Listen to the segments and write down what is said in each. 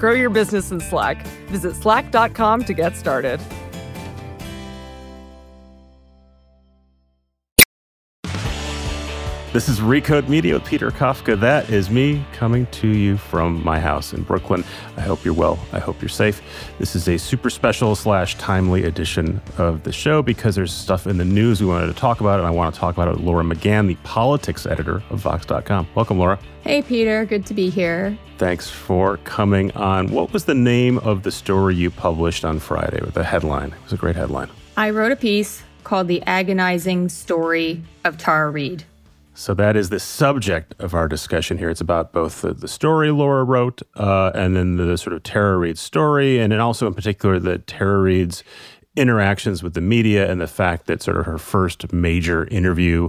Grow your business in Slack. Visit slack.com to get started. This is Recode Media with Peter Kafka. That is me coming to you from my house in Brooklyn. I hope you're well. I hope you're safe. This is a super special slash timely edition of the show because there's stuff in the news we wanted to talk about, and I want to talk about it with Laura McGann, the politics editor of Vox.com. Welcome, Laura. Hey, Peter. Good to be here. Thanks for coming on. What was the name of the story you published on Friday with the headline? It was a great headline. I wrote a piece called The Agonizing Story of Tara Reade. So that is the subject of our discussion here. It's about both the, the story Laura wrote uh, and then the, the sort of Tara Reade story, and then also in particular the Tara Reade's interactions with the media and the fact that sort of her first major interview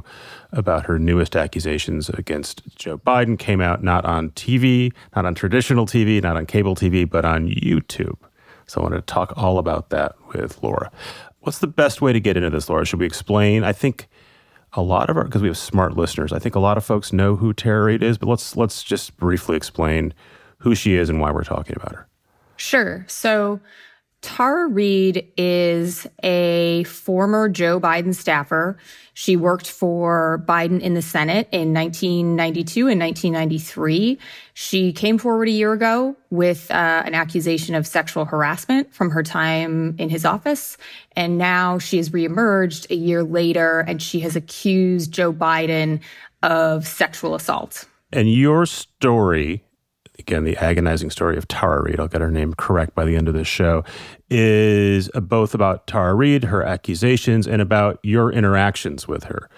about her newest accusations against Joe Biden came out not on TV, not on traditional TV, not on cable TV, but on YouTube. So I wanted to talk all about that with Laura. What's the best way to get into this, Laura? Should we explain? I think a lot of our because we have smart listeners. I think a lot of folks know who Tara Reade is, but let's let's just briefly explain who she is and why we're talking about her. Sure. So Tara Reade is a former Joe Biden staffer. She worked for Biden in the Senate in 1992 and 1993. She came forward a year ago with uh, an accusation of sexual harassment from her time in his office. And now she has reemerged a year later and she has accused Joe Biden of sexual assault. And your story again, the agonizing story of Tara Reade, I'll get her name correct by the end of this show, is both about Tara Reade, her accusations, and about your interactions with her.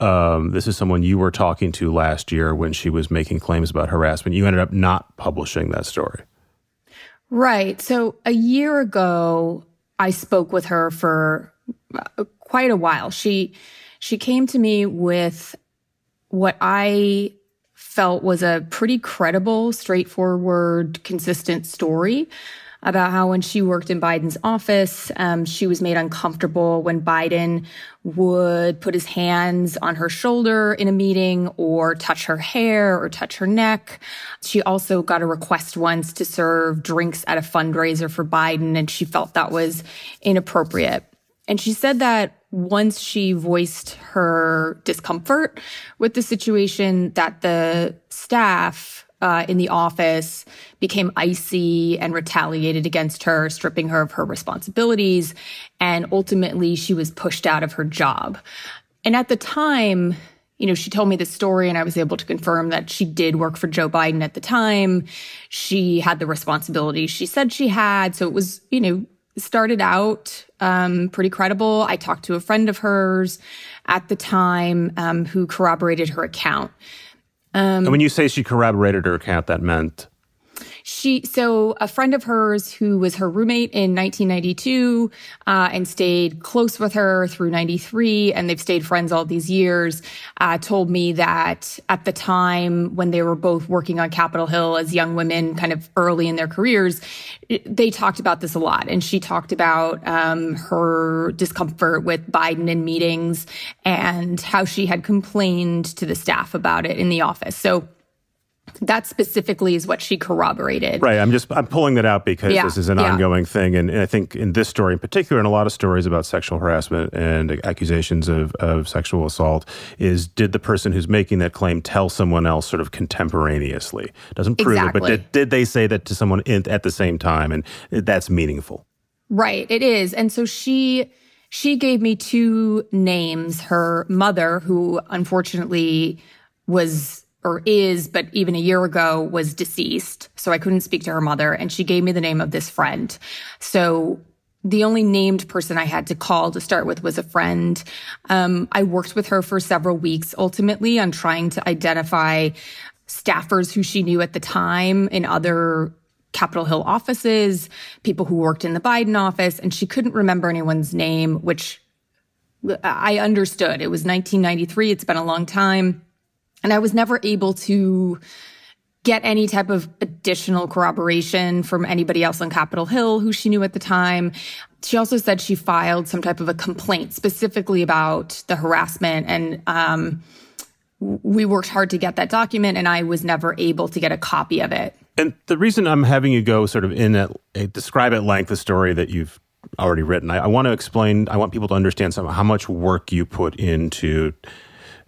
Um, this is someone you were talking to last year when she was making claims about harassment. You ended up not publishing that story. Right. So a year ago, I spoke with her for uh, quite a while. She she came to me with what I felt was a pretty credible, straightforward, consistent story about how when she worked in Biden's office, um, she was made uncomfortable when Biden would put his hands on her shoulder in a meeting or touch her hair or touch her neck. She also got a request once to serve drinks at a fundraiser for Biden, and she felt that was inappropriate. And she said that once she voiced her discomfort with the situation, that the staff uh, in the office became icy and retaliated against her, stripping her of her responsibilities. And ultimately, she was pushed out of her job. And at the time, you know, she told me this story and I was able to confirm that she did work for Joe Biden at the time. She had the responsibility she said she had. So it was, you know, started out um, pretty credible. I talked to a friend of hers at the time um, who corroborated her account. Um, and when you say she corroborated her account, that meant she, so a friend of hers who was her roommate in 1992 uh, and stayed close with her through 93, and they've stayed friends all these years, uh, told me that at the time when they were both working on Capitol Hill as young women, kind of early in their careers, they talked about this a lot. And she talked about um, her discomfort with Biden in meetings and how she had complained to the staff about it in the office. So that specifically is what she corroborated. Right. I'm just I'm pulling that out because yeah. this is an yeah. ongoing thing, and, and, I think in this story in particular, and a lot of stories about sexual harassment and accusations of of sexual assault, is did the person who's making that claim tell someone else sort of contemporaneously? Doesn't prove exactly. it, but did, did they say that to someone in, at the same time, and that's meaningful. Right. It is, and so she she gave me two names. Her mother, who unfortunately was or is, but even a year ago was deceased. So I couldn't speak to her mother. And she gave me the name of this friend. So the only named person I had to call to start with was a friend. Um, I worked with her for several weeks ultimately on trying to identify staffers who she knew at the time in other Capitol Hill offices, people who worked in the Biden office, and she couldn't remember anyone's name, which I understood. It was 1993. It's been a long time. And I was never able to get any type of additional corroboration from anybody else on Capitol Hill who she knew at the time. She also said she filed some type of a complaint specifically about the harassment and, um, we worked hard to get that document and I was never able to get a copy of it. And the reason I'm having you go sort of in at describe at length the story that you've already written, I, I want to explain, I want people to understand some how much work you put into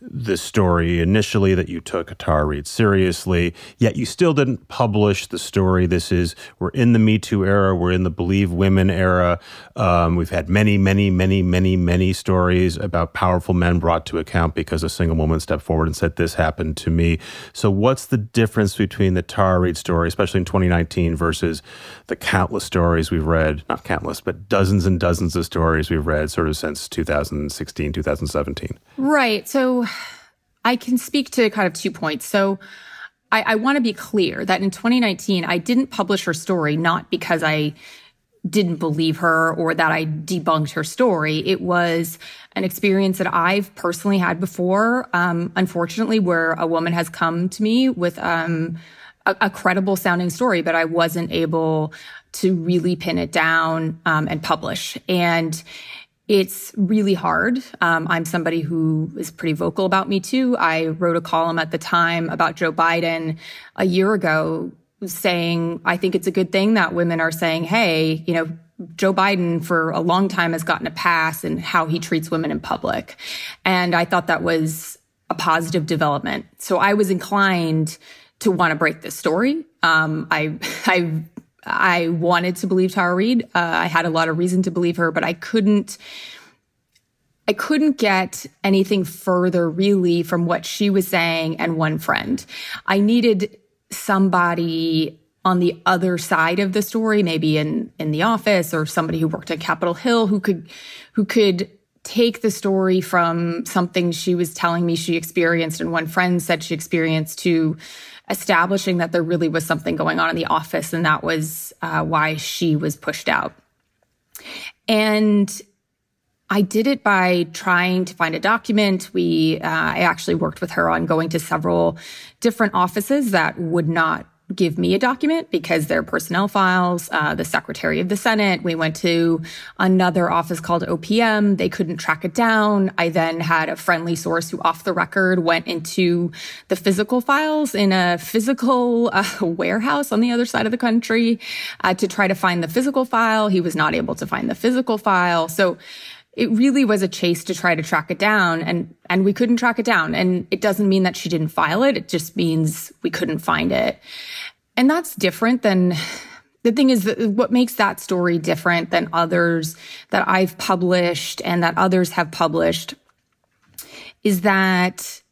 this story initially that you took Tara Reade seriously, yet you still didn't publish the story. This is, we're in the Me Too era, we're in the Believe Women era. Um, we've had many, many, many, many, many stories about powerful men brought to account because a single woman stepped forward and said, This happened to me. So, what's the difference between the Tara Reade story, especially in 2019, versus the countless stories we've read, not countless, but dozens and dozens of stories we've read sort of since 2016, 2017? Right. So, I can speak to kind of two points. So I, I want to be clear that in 2019, I didn't publish her story not because I didn't believe her or that I debunked her story. It was an experience that I've personally had before, um, unfortunately, where a woman has come to me with um, a, a, credible sounding story, but I wasn't able to really pin it down um, and publish. And it's really hard. Um, I'm somebody who is pretty vocal about Me Too. I wrote a column at the time about Joe Biden a year ago saying, I think it's a good thing that women are saying, hey, you know, Joe Biden for a long time has gotten a pass in how he treats women in public. And I thought that was a positive development. So I was inclined to want to break this story. Um, I, I I wanted to believe Tara Reade. Uh, I had a lot of reason to believe her, but I couldn't. I couldn't get anything further really from what she was saying and one friend. I needed somebody on the other side of the story, maybe in in the office or somebody who worked at Capitol Hill who could who could take the story from something she was telling me she experienced and one friend said she experienced to establishing that there really was something going on in the office, and that was uh, why she was pushed out. And I did it by trying to find a document. We, uh, I actually worked with her on going to several different offices that would not give me a document because they're personnel files. Uh, the Secretary of the Senate. We went to another office called OPM. They couldn't track it down. I then had a friendly source who, off the record, went into the physical files in a physical uh, warehouse on the other side of the country uh, to try to find the physical file. He was not able to find the physical file. So it really was a chase to try to track it down and and we couldn't track it down and it doesn't mean that she didn't file it it just means we couldn't find it and that's different than the thing is that what makes that story different than others that I've published and that others have published is that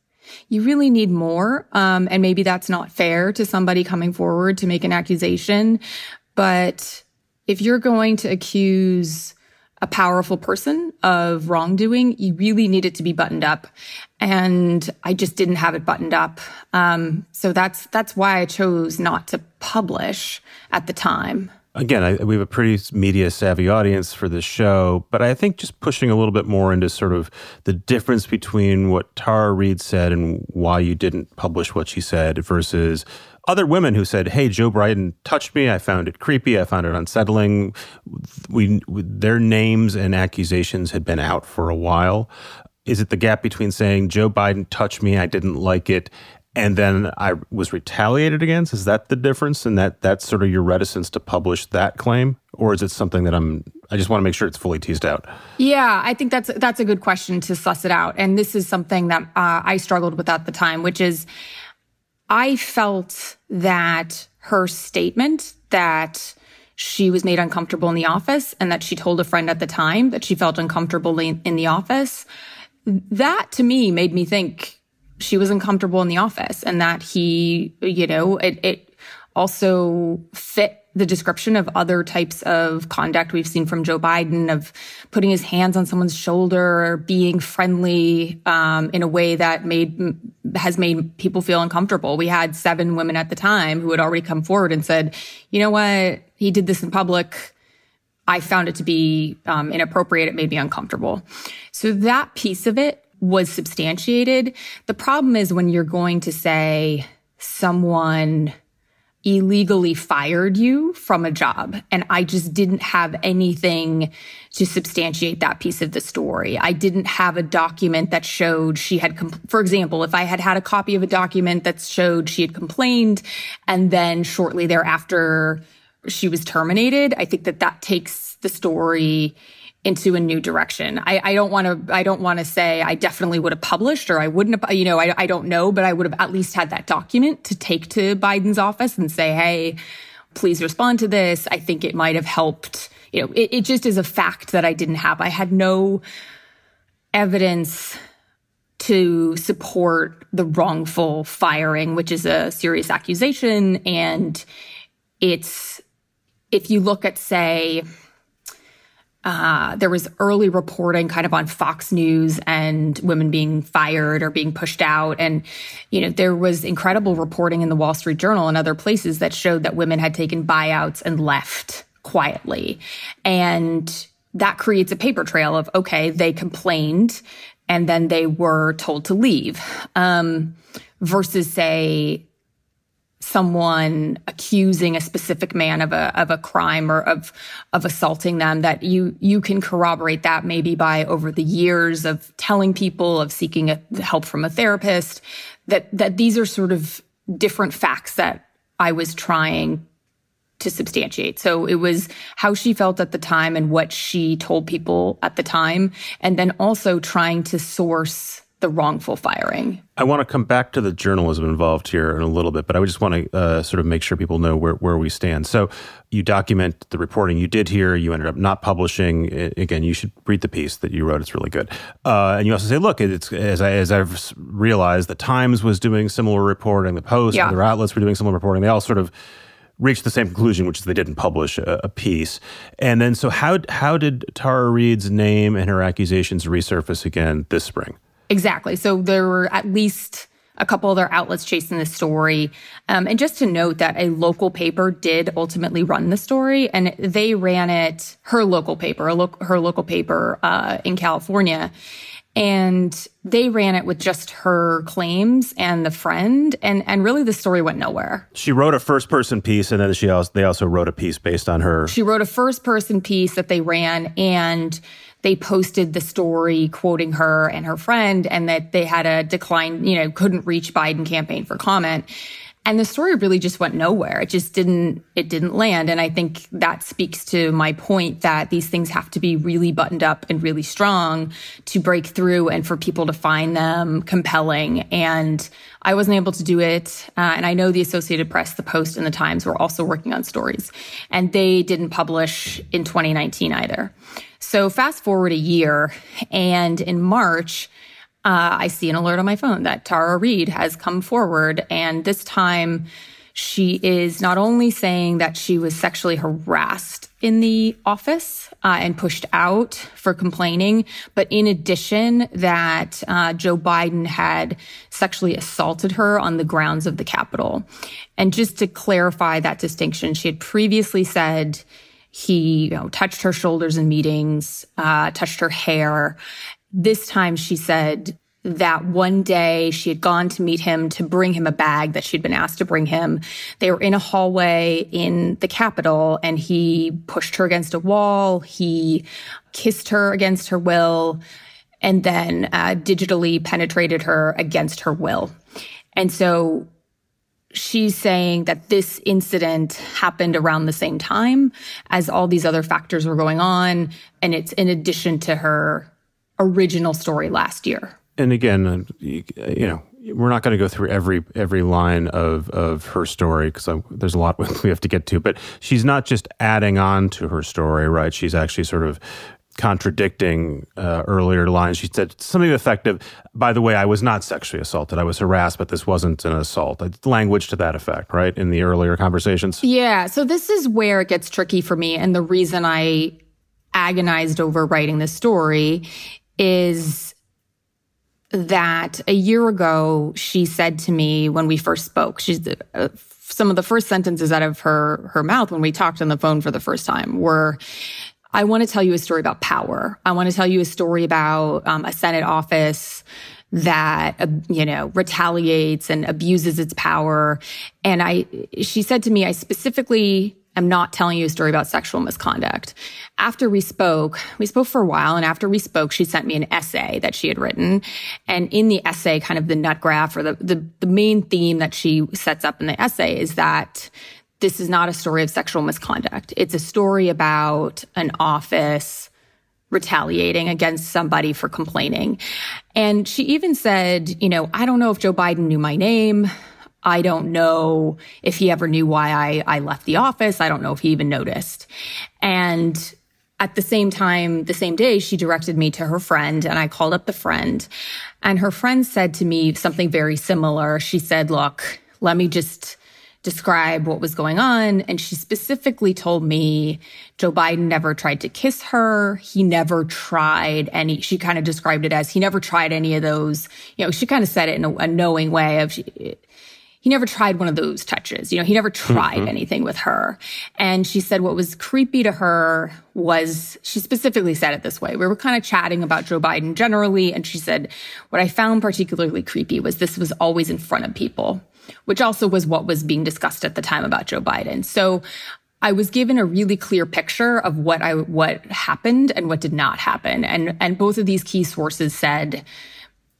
you really need more. Um, and maybe that's not fair to somebody coming forward to make an accusation. But if you're going to accuse a powerful person of wrongdoing, you really need it to be buttoned up. And I just didn't have it buttoned up. Um, so that's that's why I chose not to publish at the time. Again, I, we have a pretty media savvy audience for this show, but I think just pushing a little bit more into sort of the difference between what Tara Reade said and why you didn't publish what she said versus other women who said, "Hey, Joe Biden touched me. I found it creepy. I found it unsettling." We their names and accusations had been out for a while. Is it the gap between saying Joe Biden touched me, I didn't like it, and then I was retaliated against? Is that the difference? And that that's sort of your reticence to publish that claim, or is it something that I'm? I just want to make sure it's fully teased out. Yeah, I think that's that's a good question to suss it out, and this is something that uh, I struggled with at the time, which is I felt that her statement that she was made uncomfortable in the office and that she told a friend at the time that she felt uncomfortable in, the office, that to me made me think she was uncomfortable in the office and that he, you know, it, it also fit the description of other types of conduct we've seen from Joe Biden of putting his hands on someone's shoulder, being friendly um, in a way that made has made people feel uncomfortable. We had seven women at the time who had already come forward and said, "You know what? He did this in public." I found it to be um, inappropriate. It made me uncomfortable. So that piece of it was substantiated. The problem is when you're going to say someone illegally fired you from a job. And I just didn't have anything to substantiate that piece of the story. I didn't have a document that showed she had, compl- for example, if I had had a copy of a document that showed she had complained and then shortly thereafter she was terminated, I think that that takes the story into a new direction. I, don't want to, I don't want to say I definitely would have published or I wouldn't have, you know, I, I don't know, but I would have at least had that document to take to Biden's office and say, Hey, please respond to this. I think it might have helped. You know, it, it just is a fact that I didn't have. I had no evidence to support the wrongful firing, which is a serious accusation. And it's, if you look at, say, uh, there was early reporting kind of on Fox News and women being fired or being pushed out. And, you know, there was incredible reporting in the Wall Street Journal and other places that showed that women had taken buyouts and left quietly. And that creates a paper trail of, okay, they complained and then they were told to leave. Um, versus say someone accusing a specific man of a of a crime or of of assaulting them that you you can corroborate that maybe by over the years of telling people of seeking a, help from a therapist that that these are sort of different facts that I was trying to substantiate. So it was how she felt at the time and what she told people at the time and then also trying to source the wrongful firing. I want to come back to the journalism involved here in a little bit, but I just want to uh, sort of make sure people know where, where we stand. So you document the reporting you did here. You ended up not publishing. again, you should read the piece that you wrote. It's really good. Uh, and you also say, look, it's as, I, as I've realized, the Times was doing similar reporting, the Post, yeah. other outlets were doing similar reporting. They all sort of reached the same conclusion, which is they didn't publish a, a, piece. And then, so how how did Tara Reade's name and her accusations resurface again this spring? Exactly. So there were at least a couple other outlets chasing the story. Um, and just to note that a local paper did ultimately run the story, and they ran it, her local paper, lo- her local paper uh, in California. And they ran it with just her claims and the friend, and and really the story went nowhere. She wrote a first person piece, and then she also they also wrote a piece based on her. She wrote a first person piece that they ran, and they posted the story quoting her and her friend and that they had a decline, you know, couldn't reach Biden campaign for comment. And the story really just went nowhere. It just didn't, it didn't land. And I think that speaks to my point that these things have to be really buttoned up and really strong to break through and for people to find them compelling. And I wasn't able to do it. Uh, and I know the Associated Press, the Post, and the Times were also working on stories and they didn't publish in 2019 either. So fast forward a year, and in March, uh, I see an alert on my phone that Tara Reade has come forward, and this time she is not only saying that she was sexually harassed in the office uh, and pushed out for complaining, but in addition, that uh, Joe Biden had sexually assaulted her on the grounds of the Capitol. And just to clarify that distinction, she had previously said he you know, touched her shoulders in meetings, uh, touched her hair. This time she said that one day she had gone to meet him to bring him a bag that she'd been asked to bring him. They were in a hallway in the Capitol and he pushed her against a wall. He kissed her against her will and then uh, digitally penetrated her against her will. And so she's saying that this incident happened around the same time as all these other factors were going on. And it's in addition to her original story last year. And again, uh, you know, we're not going to go through every every line of of her story because there's a lot we have to get to. But she's not just adding on to her story, right? She's actually sort of contradicting uh, earlier lines. She said something effective. By the way, I was not sexually assaulted. I was harassed, but this wasn't an assault. Language to that effect, right? In the earlier conversations. Yeah. So this is where it gets tricky for me. And the reason I agonized over writing this story is that a year ago, she said to me when we first spoke, she's uh, some of the first sentences out of her, her mouth when we talked on the phone for the first time were, I want to tell you a story about power. I want to tell you a story about um, a Senate office that uh, you know retaliates and abuses its power. And i she said to me i specifically am not telling you a story about sexual misconduct. After we spoke we spoke for a while and after we spoke she sent me an essay that she had written. And in the essay kind of the nut graph or the the, the main theme that she sets up in the essay is that this is not a story of sexual misconduct. It's a story about an office retaliating against somebody for complaining. And she even said, you know, I don't know if Joe Biden knew my name. I don't know if he ever knew why I, I left the office. I don't know if he even noticed. And at the same time, the same day, she directed me to her friend and I called up the friend and her friend said to me something very similar. She said, look, let me just describe what was going on. And she specifically told me Joe Biden never tried to kiss her. He never tried any, she kind of described it as he never tried any of those, you know, she kind of said it in a, a knowing way of, she, he never tried one of those touches. You know, he never tried mm-hmm. anything with her. And she said what was creepy to her was, she specifically said it this way. We were kind of chatting about Joe Biden generally. And she said, what I found particularly creepy was this was always in front of people which also was what was being discussed at the time about Joe Biden. So I was given a really clear picture of what I what happened and what did not happen. And and both of these key sources said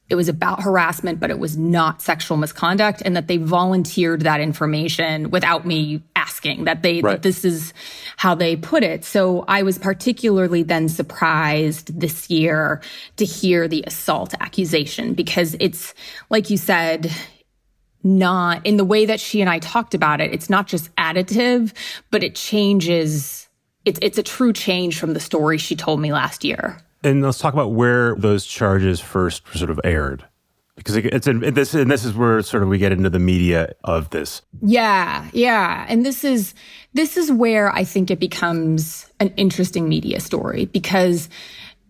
it was about harassment, but it was not sexual misconduct, and that they volunteered that information without me asking. That they right. that this is how they put it. So I was particularly then surprised this year to hear the assault accusation because it's like you said, not in the way that she and I talked about it. It's not just additive, but it changes. It's, it's a true change from the story she told me last year. And let's talk about where those charges first sort of aired. Because it's in, this, and this is where sort of we get into the media of this. Yeah, yeah, and this is this is where I think it becomes an interesting media story because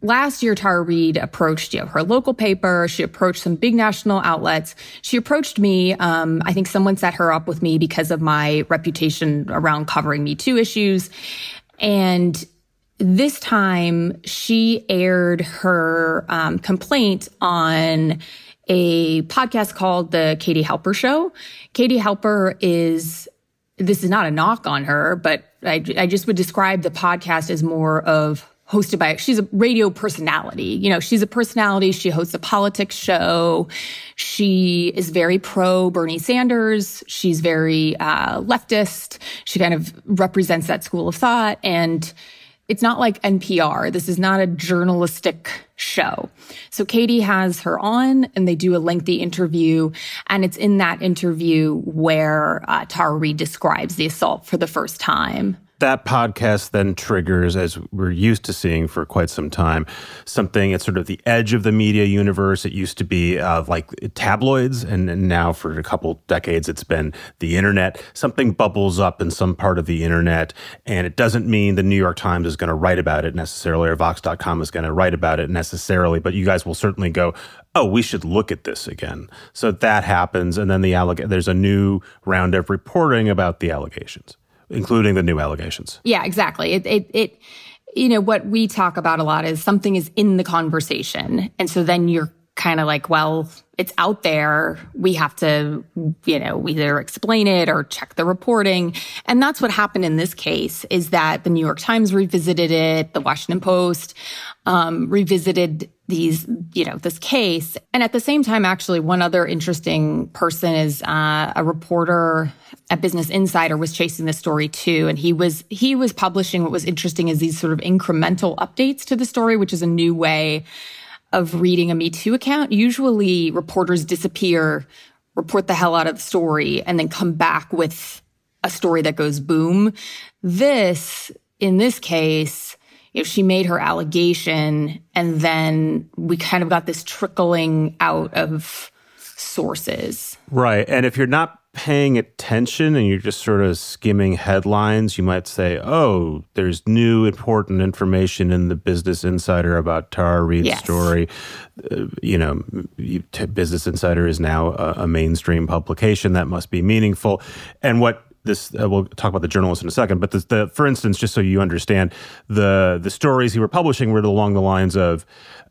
last year, Tara Reade approached you know, her local paper. She approached some big national outlets. She approached me. Um, I think someone set her up with me because of my reputation around covering Me Too issues. And this time, she aired her um, complaint on a podcast called The Katie Halper Show. Katie Halper is this is not a knock on her, but I, I just would describe the podcast as more of hosted by, she's a radio personality. You know, she's a personality. She hosts a politics show. She is very pro Bernie Sanders. She's very uh, leftist. She kind of represents that school of thought. And it's not like NPR. This is not a journalistic show. So Katie has her on and they do a lengthy interview. And it's in that interview where uh, Tara Reade describes the assault for the first time that podcast then triggers, as we're used to seeing for quite some time, something at sort of the edge of the media universe. It used to be uh, like tabloids, and, now for a couple decades, it's been the internet. Something bubbles up in some part of the internet, and it doesn't mean the New York Times is going to write about it necessarily, or Vox.com is going to write about it necessarily, but you guys will certainly go, oh, we should look at this again. So that happens, and then the alleg- there's a new round of reporting about the allegations including the new allegations. Yeah, exactly. It, it, it, you know, what we talk about a lot is something is in the conversation. And so then you're kind of like, well, it's out there. We have to, you know, either explain it or check the reporting. And that's what happened in this case is that the New York Times revisited it. The Washington Post, um, revisited these, you know, this case. And at the same time, actually, one other interesting person is uh, a reporter at Business Insider was chasing this story too, and he was he was publishing what was interesting is these sort of incremental updates to the story, which is a new way of reading a Me Too account. Usually, reporters disappear, report the hell out of the story, and then come back with a story that goes boom. This, in this case, you know, she made her allegation and then we kind of got this trickling out of sources. Right. And if you're not paying attention and you're just sort of skimming headlines, you might say, oh, there's new important information in the Business Insider about Tara Reade's yes. story. Uh, you know, Business Insider is now a, a mainstream publication. That must be meaningful. And what this uh, we'll talk about the journalist in a second but the, the, for instance just so you understand the the stories he were publishing were along the lines of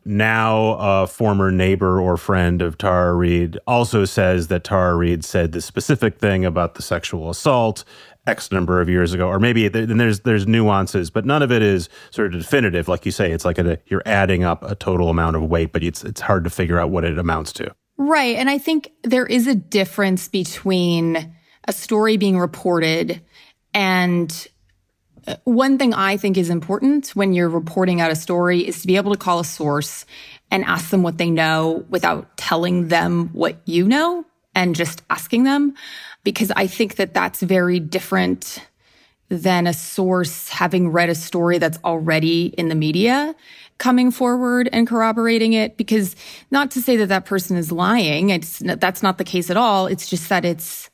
now a former neighbor or friend of Tara Reade also says that Tara Reade said the specific thing about the sexual assault X number of years ago, or maybe then there's there's nuances, but none of it is sort of definitive. Like you say, it's like a, you're adding up a total amount of weight, but it's it's hard to figure out what it amounts to. Right, and I think there is a difference between a story being reported. And uh, one thing I think is important when you're reporting out a story is to be able to call a source and ask them what they know without telling them what you know and just asking them. Because I think that that's very different than a source having read a story that's already in the media coming forward and corroborating it because not to say that that person is lying it's that's not the case at all it's just that it's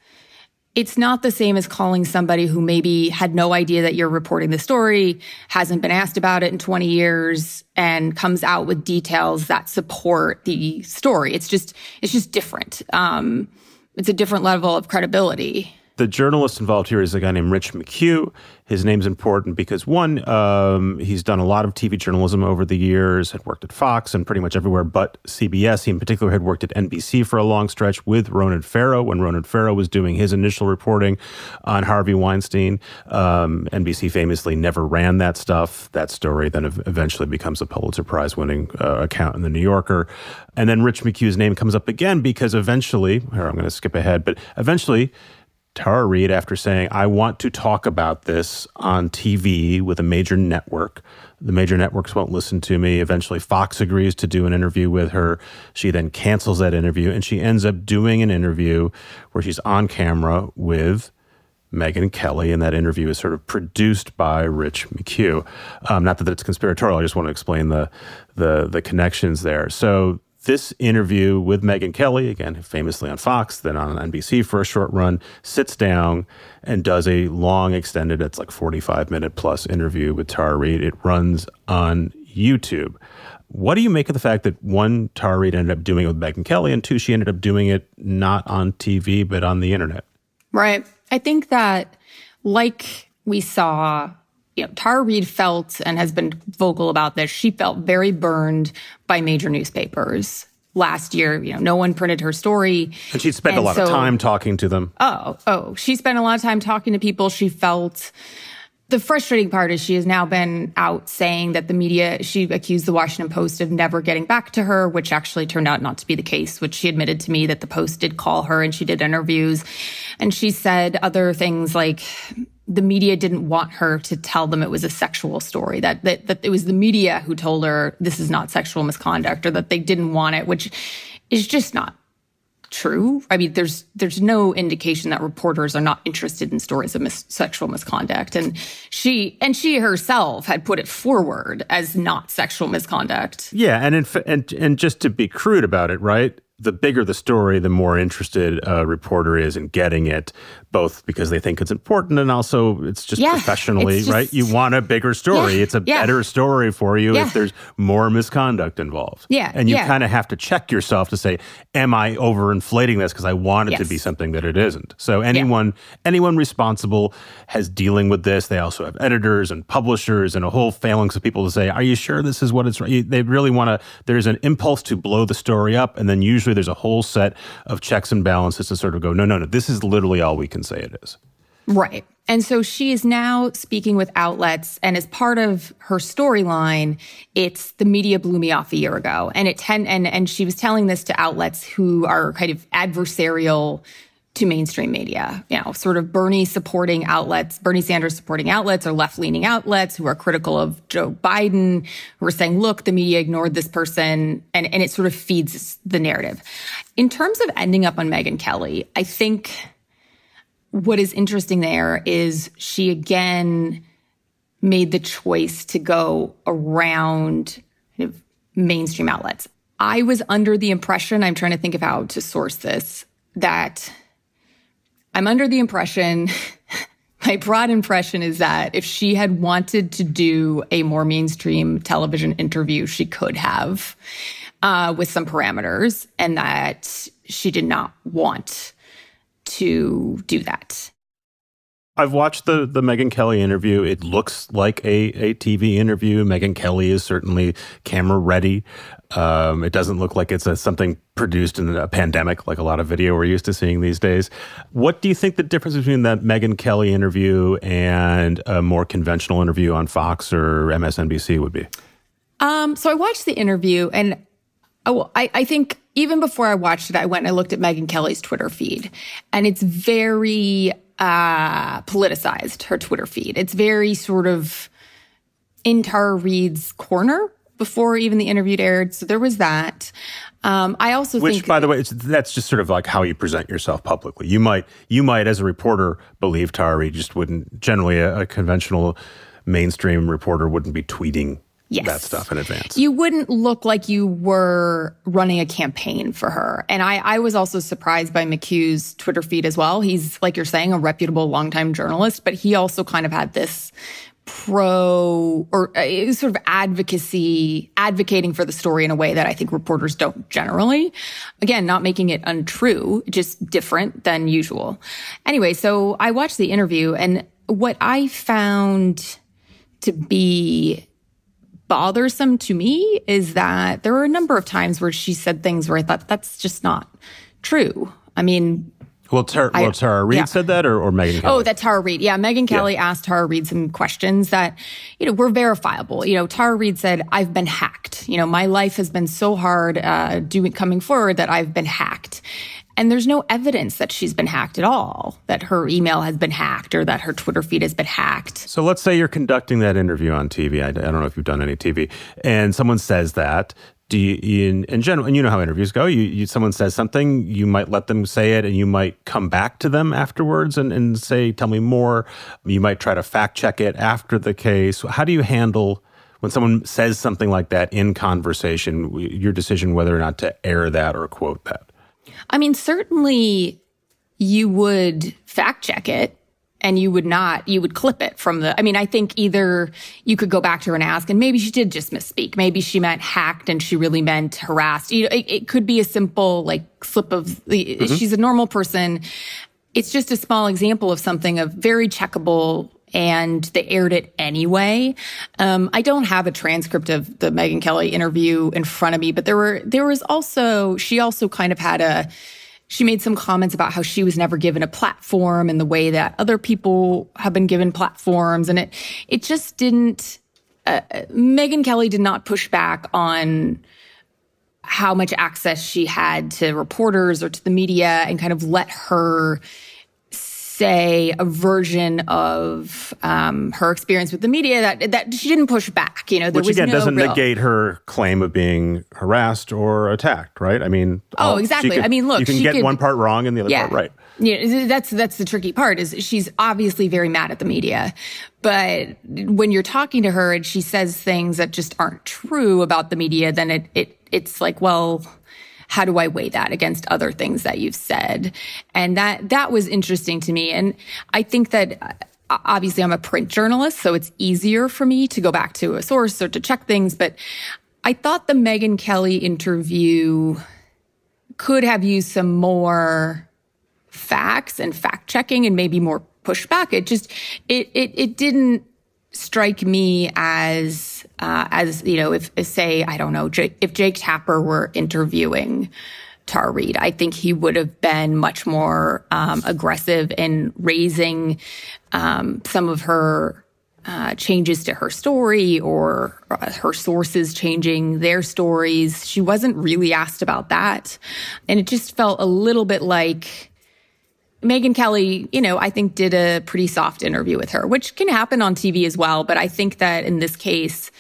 it's not the same as calling somebody who maybe had no idea that you're reporting the story, hasn't been asked about it in 20 years, and comes out with details that support the story. It's just, it's just different. Um, it's a different level of credibility. The journalist involved here is a guy named Rich McHugh. His name's important because one, um, he's done a lot of TV journalism over the years, had worked at Fox and pretty much everywhere but CBS. He in particular had worked at NBC for a long stretch with Ronan Farrow when Ronan Farrow was doing his initial reporting on Harvey Weinstein. Um, NBC famously never ran that stuff. That story then eventually becomes a Pulitzer Prize winning uh, account in the New Yorker. And then Rich McHugh's name comes up again because eventually, here I'm going to skip ahead, but eventually Tara Reade after saying, I want to talk about this on TV with a major network. The major networks won't listen to me. Eventually, Fox agrees to do an interview with her. She then cancels that interview and she ends up doing an interview where she's on camera with Megyn Kelly, and that interview is sort of produced by Rich McHugh. Um, not that it's conspiratorial. I just want to explain the the the connections there. So this interview with Megyn Kelly, again, famously on Fox, then on NBC for a short run, sits down and does a long, extended, it's like 45 minute plus interview with Tara Reade. It runs on YouTube. What do you make of the fact that one, Tara Reade ended up doing it with Megyn Kelly, and two, she ended up doing it not on TV, but on the internet? Right. I think that, like we saw you know, Tara Reade felt and has been vocal about this. She felt very burned by major newspapers last year. You know, no one printed her story. And she'd spent and a lot so, of time talking to them. Oh, oh, she spent a lot of time talking to people. She felt the frustrating part is she has now been out saying that the media, she accused the Washington Post of never getting back to her, which actually turned out not to be the case, which she admitted to me that the Post did call her and she did interviews. And she said other things like, the media didn't want her to tell them it was a sexual story that, that that it was the media who told her this is not sexual misconduct or that they didn't want it which is just not true. I mean there's there's no indication that reporters are not interested in stories of mis- sexual misconduct. And she and she herself had put it forward as not sexual misconduct. Yeah and in, and and just to be crude about it right the bigger the story, the more interested a reporter is in getting it, both because they think it's important and also it's just yeah, professionally, it's just, right? You want a bigger story. Yeah, it's a yeah. better story for you if there's more misconduct involved. Yeah. And you kind of have to check yourself to say, am I overinflating this because I want it yes. to be something that it isn't? So anyone anyone responsible has dealing with this. They also have editors and publishers and a whole phalanx of people to say, are you sure this is what it's they really want to there's an impulse to blow the story up and then usually usually there's a whole set of checks and balances to sort of go, no, no, no, this is literally all we can say it is. Right. And so she is now speaking with outlets, and as part of her storyline, it's the media blew me off a year ago, and it ten and and she was telling this to outlets who are kind of adversarial to mainstream media, you know, sort of Bernie supporting outlets, Bernie Sanders supporting outlets or left leaning outlets who are critical of Joe Biden, who are saying, look, the media ignored this person. And, and it sort of feeds the narrative. In terms of ending up on Megyn Kelly, I think what is interesting there is she again made the choice to go around kind of mainstream outlets. I was under the impression, I'm trying to think of how to source this, that I'm under the impression, my broad impression is that if she had wanted to do a more mainstream television interview, she could have uh, with some parameters, and that she did not want to do that. I've watched the the Megyn Kelly interview. It looks like a, a TV interview. Megyn Kelly is certainly camera ready. Um, it doesn't look like it's a, something produced in a pandemic, like a lot of video we're used to seeing these days. What do you think the difference between that Megyn Kelly interview and a more conventional interview on Fox or MSNBC would be? Um, so I watched the interview, and oh, I, I think even before I watched it, I went and I looked at Megyn Kelly's Twitter feed, and it's very uh, politicized her Twitter feed. It's very sort of in Tara Reade's corner before even the interview aired. So there was that. Um, I also Which, think, by the way, that's just sort of like how you present yourself publicly. You might, you might, as a reporter, believe Tara Reade just wouldn't. Generally, a, a conventional mainstream reporter wouldn't be tweeting yes. that stuff in advance. You wouldn't look like you were running a campaign for her. And I, I was also surprised by McHugh's Twitter feed as well. He's, like you're saying, a reputable longtime journalist, but he also kind of had this pro or uh, sort of advocacy, advocating for the story in a way that I think reporters don't generally. Again, not making it untrue, just different than usual. Anyway, so I watched the interview and what I found to be bothersome to me is that there were a number of times where she said things where I thought that's just not true. I mean, well, Tara, well, Tara Reade yeah. said that, or, or Megyn Kelly? Oh, that Tara Reade. Yeah, Megyn Kelly yeah. asked Tara Reade some questions that, you know, were verifiable. You know, Tara Reade said, "I've been hacked. You know, my life has been so hard uh, doing coming forward that I've been hacked." And there's no evidence that she's been hacked at all, that her email has been hacked or that her Twitter feed has been hacked. So let's say you're conducting that interview on TV. I, I don't know if you've done any TV, and someone says that. Do you, in, in general, and you know how interviews go, you, you, someone says something, you might let them say it, and you might come back to them afterwards and, and say, tell me more. You might try to fact check it after the case. How do you handle when someone says something like that in conversation, your decision whether or not to air that or quote that? I mean, certainly you would fact check it and you would not, you would clip it from the, I mean, I think either you could go back to her and ask, and maybe she did just misspeak. Maybe she meant hacked and she really meant harassed. You know, it, it could be a simple like slip of the, mm-hmm. she's a normal person. It's just a small example of something of very checkable and they aired it anyway. Um, I don't have a transcript of the Megyn Kelly interview in front of me, but there were there was also she also kind of had a she made some comments about how she was never given a platform in the way that other people have been given platforms, and it it just didn't. Uh, Megyn Kelly did not push back on how much access she had to reporters or to the media and kind of let her say a version of um, her experience with the media that that she didn't push back. You know, which again no doesn't real... negate her claim of being harassed or attacked, right? I mean, oh, exactly. Could, I mean, look, you can get could, one part wrong and the other yeah, part right. Yeah, that's that's the tricky part. Is she's obviously very mad at the media, but when you're talking to her and she says things that just aren't true about the media, then it it it's like, well how do I weigh that against other things that you've said? And that, that was interesting to me. And I think that uh, obviously I'm a print journalist, so it's easier for me to go back to a source or to check things. But I thought the Megyn Kelly interview could have used some more facts and fact checking and maybe more pushback. It just, it, it, it didn't strike me as uh, as you know if, say I don't know if Jake Tapper were interviewing Tar Reade, I think he would have been much more um, aggressive in raising um, some of her. Uh, changes to her story or uh, her sources changing their stories. She wasn't really asked about that. And it just felt a little bit like Megyn Kelly, you know, I think did a pretty soft interview with her, which can happen on TV as well. But I think that in this case,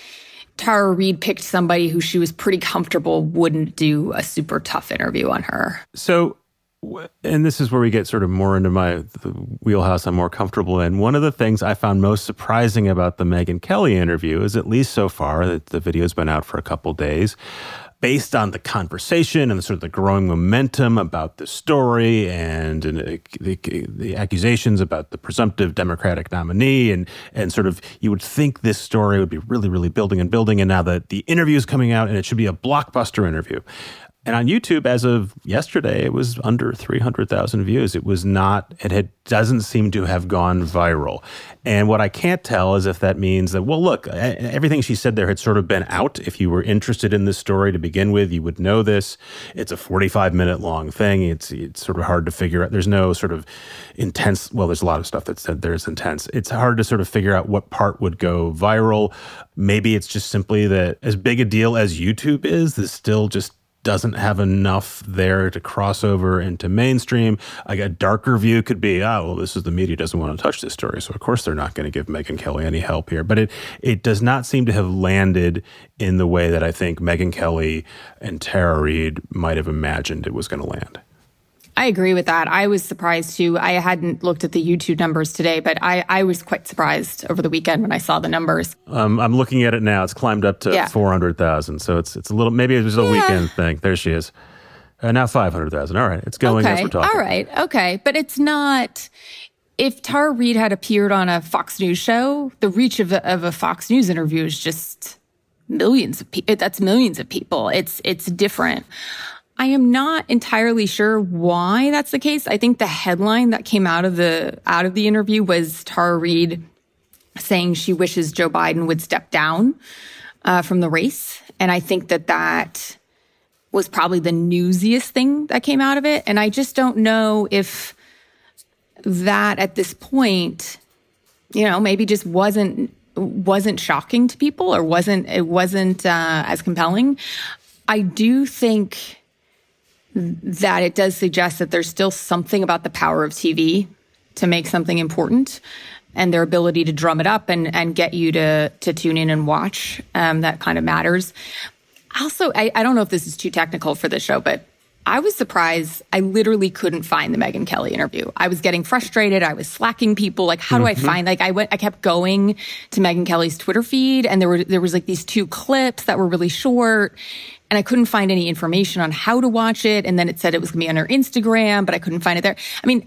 Tara Reade picked somebody who she was pretty comfortable wouldn't do a super tough interview on her. So and this is where we get sort of more into my wheelhouse I'm more comfortable in. One of the things I found most surprising about the Megyn Kelly interview is, at least so far, that the video's been out for a couple days, based on the conversation and sort of the growing momentum about the story and, and the, the, accusations about the presumptive Democratic nominee and and sort of you would think this story would be really really building and building and now that the interview is coming out and it should be a blockbuster interview. And on YouTube, as of yesterday, it was under 300,000 views. It was not, it had, doesn't seem to have gone viral. And what I can't tell is if that means that, well, look, everything she said there had sort of been out. If you were interested in this story to begin with, you would know this. It's a 45 minute long thing. It's, it's sort of hard to figure out. There's no sort of intense, well, there's a lot of stuff that said there's intense. It's hard to sort of figure out what part would go viral. Maybe it's just simply that as big a deal as YouTube is, this still just doesn't have enough there to cross over into mainstream. Like a darker view could be, oh, well, this is the media doesn't want to touch this story. So of course they're not going to give Megyn Kelly any help here. But it it does not seem to have landed in the way that I think Megyn Kelly and Tara Reade might have imagined it was going to land. I agree with that. I was surprised too. I hadn't looked at the YouTube numbers today, but I, I was quite surprised over the weekend when I saw the numbers. Um, I'm looking at it now. It's climbed up to yeah. 400,000. So it's it's a little, maybe it was a yeah. weekend thing. There she is. Uh, now 500,000. All right. It's going okay. as we're talking. All right. Okay. But it's not, if Tara Reade had appeared on a Fox News show, the reach of a, of a Fox News interview is just millions of people. That's millions of people. It's, it's different. I am not entirely sure why that's the case. I think the headline that came out of the out of the interview was Tara Reade saying she wishes Joe Biden would step down uh, from the race, and I think that that was probably the newsiest thing that came out of it. And I just don't know if that at this point, you know, maybe just wasn't wasn't shocking to people or wasn't it wasn't uh, as compelling. I do think that it does suggest that there's still something about the power of TV to make something important and their ability to drum it up and, and get you to, to tune in and watch um, that kind of matters. Also, I, I don't know if this is too technical for the show, but I was surprised. I literally couldn't find the Megyn Kelly interview. I was getting frustrated. I was slacking people. Like, how do mm-hmm. I find? Like, I went. I kept going to Megyn Kelly's Twitter feed, and there were there was like these two clips that were really short, and I couldn't find any information on how to watch it. And then it said it was going to be on her Instagram, but I couldn't find it there. I mean,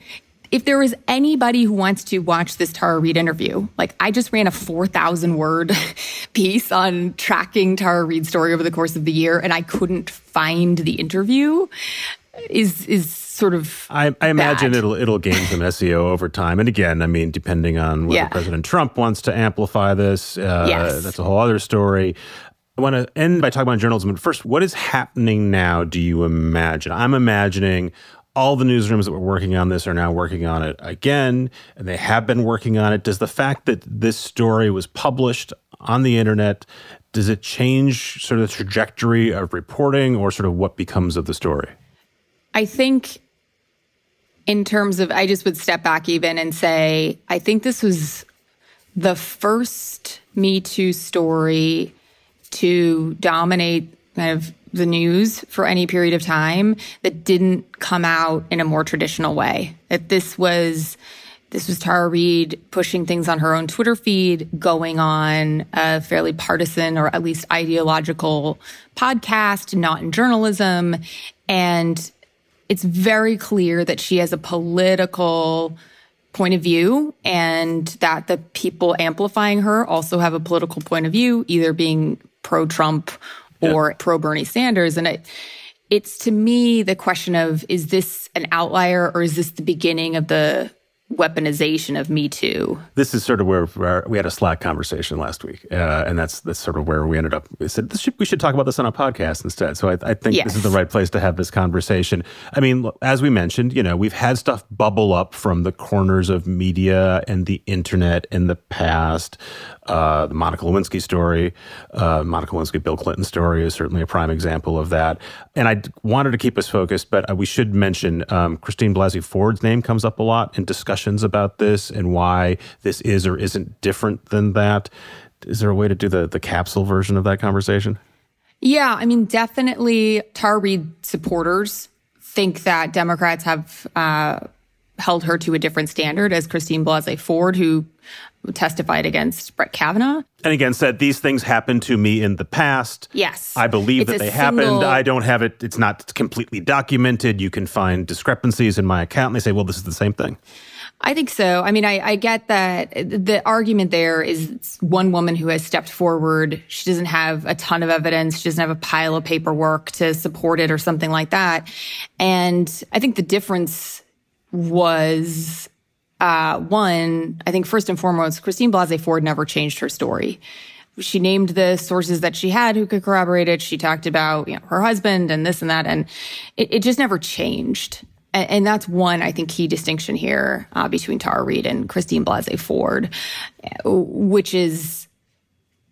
if there is anybody who wants to watch this Tara Reade interview, like I just ran a 4,000 word piece on tracking Tara Reade's story over the course of the year, and I couldn't find the interview. Is is sort of I, I imagine it'll it'll gain some SEO over time. And again, I mean, depending on whether yeah. President Trump wants to amplify this, uh, yes. that's a whole other story. I want to end by talking about journalism. But first, what is happening now, do you imagine? I'm imagining all the newsrooms that were working on this are now working on it again, and they have been working on it. Does the fact that this story was published on the internet, does it change sort of the trajectory of reporting or sort of what becomes of the story? I think in terms of, I just would step back even and say, I think this was the first Me Too story to dominate kind of the news for any period of time that didn't come out in a more traditional way. That this was this was Tara Reade pushing things on her own Twitter feed, going on a fairly partisan or at least ideological podcast, not in journalism. And it's very clear that she has a political point of view and that the people amplifying her also have a political point of view, either being pro Trump or yeah. pro Bernie Sanders. And it, it's to me the question of is this an outlier or is this the beginning of the weaponization of Me Too. This is sort of where, we had a Slack conversation last week, uh, and that's that's sort of where we ended up. We said should, we should talk about this on a podcast instead. So I, I think yes. this is the right place to have this conversation. I mean, as we mentioned, you know, we've had stuff bubble up from the corners of media and the internet in the past. Uh, the Monica Lewinsky story, uh, Monica Lewinsky, Bill Clinton story is certainly a prime example of that. And I wanted to keep us focused, but uh, we should mention um, Christine Blasey Ford's name comes up a lot in discussions about this and why this is or isn't different than that. Is there a way to do the the capsule version of that conversation? Yeah, I mean, definitely Tara Reade supporters think that Democrats have uh, held her to a different standard as Christine Blasey Ford, who testified against Brett Kavanaugh. And again, said these things happened to me in the past. Yes. I believe It's that they single- happened. I don't have it. It's not completely documented. You can find discrepancies in my account. And they say, well, this is the same thing. I think so. I mean, I, I get that the argument there is one woman who has stepped forward. She doesn't have a ton of evidence. She doesn't have a pile of paperwork to support it or something like that. And I think the difference was uh, one, I think first and foremost, Christine Blasey Ford never changed her story. She named the sources that she had who could corroborate it. She talked about you know, her husband and this and that, and it, it just never changed. And, and that's one, I think, key distinction here uh, between Tara Reade and Christine Blasey Ford, uh, which is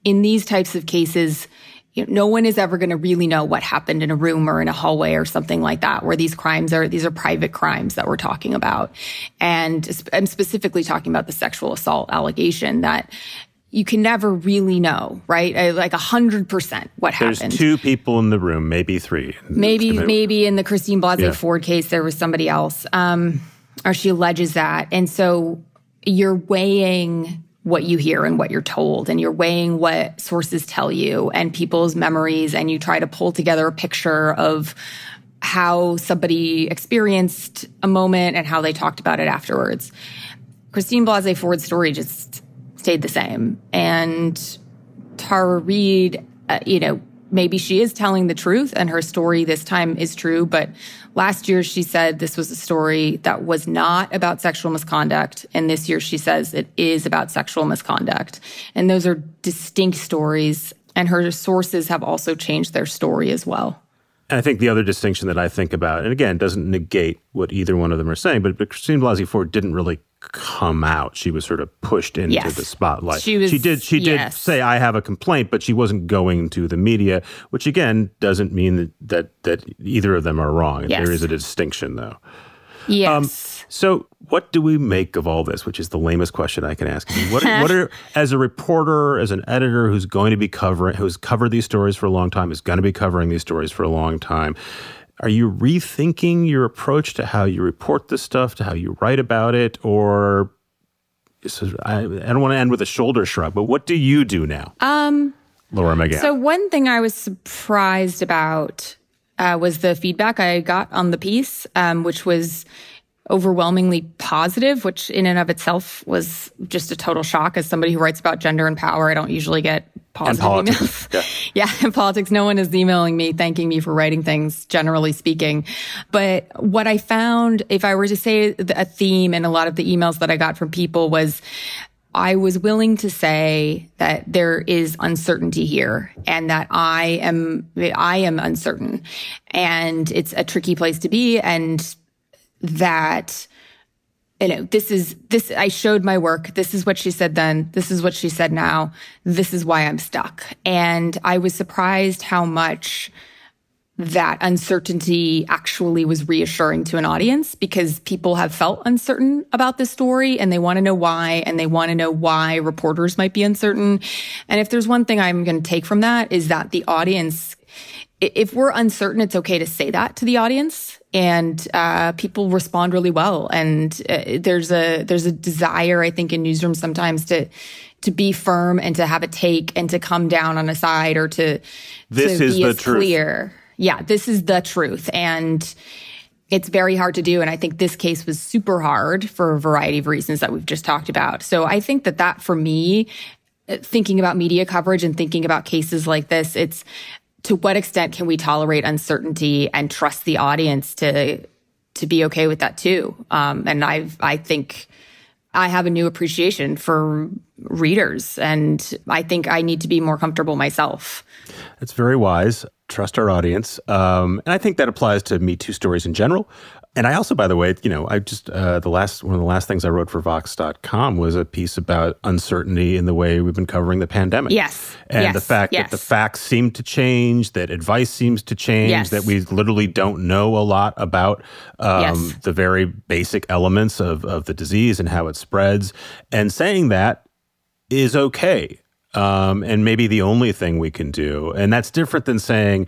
in these types of cases, you know, no one is ever going to really know what happened in a room or in a hallway or something like that, where these crimes are, these are private crimes that we're talking about. And I'm specifically talking about the sexual assault allegation that you can never really know, right? Like a hundred percent what happened. There's two people in the room, maybe three. Maybe, maybe in the Christine Blasey Yeah. Ford case, there was somebody else, um, or she alleges that. And so you're weighing what you hear and what you're told, and you're weighing what sources tell you and people's memories, and you try to pull together a picture of how somebody experienced a moment and how they talked about it afterwards. Christine Blasey Ford's story just stayed the same. And Tara Reade, uh, you know, maybe she is telling the truth and her story this time is true. But last year she said this was a story that was not about sexual misconduct. And this year she says it is about sexual misconduct. And those are distinct stories. And her sources have also changed their story as well. And I think the other distinction that I think about, and again, doesn't negate what either one of them are saying, but, but Christine Blasey Ford didn't really come out. She was sort of pushed into Yes. the spotlight. She was- she did she did say I have a complaint, but she wasn't going to the media, which again doesn't mean that that, that either of them are wrong. Yes. There is a distinction though. Yes. Um, so, what do we make of all this? Which is the lamest question I can ask. I mean, what, what are, as a reporter, as an editor who's going to be covering, who's covered these stories for a long time, is going to be covering these stories for a long time, are you rethinking your approach to how you report this stuff, to how you write about it, or is- I, I don't want to end with a shoulder shrug, but what do you do now, um, Laura McGann? So one thing I was surprised about uh, was the feedback I got on the piece, um, which was overwhelmingly positive, which in and of itself was just a total shock. As somebody who writes about gender and power, I don't usually get positive emails. yeah, in politics, no one is emailing me thanking me for writing things, generally speaking. But what I found, if I were to say a theme in a lot of the emails that I got from people was, I was willing to say that there is uncertainty here and that I am, I am uncertain and it's a tricky place to be. And that, you know, this is, this, I showed my work. This is what she said then. This is what she said now. This is why I'm stuck. And I was surprised how much that uncertainty actually was reassuring to an audience because people have felt uncertain about this story and they want to know why and they want to know why reporters might be uncertain. And if there's one thing I'm going to take from that is that the audience, if we're uncertain, it's okay to say that to the audience. And uh, people respond really well. And uh, there's a there's a desire, I think, in newsrooms sometimes to to be firm and to have a take and to come down on a side or to This to is be the as truth. clear. Yeah, this is the truth. And it's very hard to do. And I think this case was super hard for a variety of reasons that we've just talked about. So I think that that for me, uh, thinking about media coverage and thinking about cases like this, it's to what extent can we tolerate uncertainty and trust the audience to to be okay with that too? Um, and I I think I have a new appreciation for readers, and I think I need to be more comfortable myself. That's very wise. Trust our audience. Um, and I think that applies to Me Too stories in general. And I also, by the way, you know, I just, uh, the last, one of the last things I wrote for Vox.com was a piece about uncertainty in the way we've been covering the pandemic. Yes. And Yes. the fact Yes. that the facts seem to change, that advice seems to change, Yes. that we literally don't know a lot about um, the very basic elements of, of the disease and how it spreads. And saying that is okay. Um, and maybe the only thing we can do. And that's different than saying,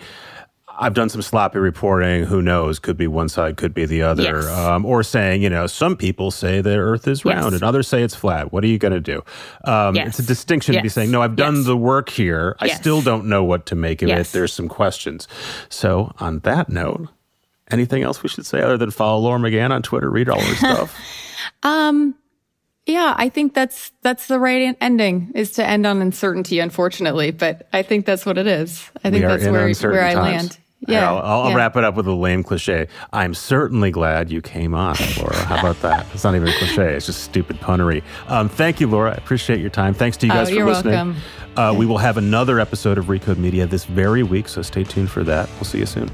I've done some sloppy reporting. Who knows? Could be one side, could be the other. Yes. Um, or saying, you know, some people say the Earth is round Yes. and others say it's flat. What are you going to do? Um, Yes. It's a distinction to be saying, no, I've done the work here. I still don't know what to make of it. There's some questions. So, on that note, anything else we should say other than follow Laura McGann on Twitter, read all her stuff? Um, yeah, I think that's that's the right ending is to end on uncertainty, unfortunately. But I think that's what it is. I think that's where where I times. land. Yeah, I'll, I'll, yeah. wrap it up with a lame cliche. I'm certainly glad you came on, Laura. How about that? It's not even a cliche. It's just stupid punnery. Um, thank you, Laura. I appreciate your time. Thanks to you Oh, guys for you're listening. welcome. Uh, we will have another episode of Recode Media this very week, so stay tuned for that. We'll see you soon.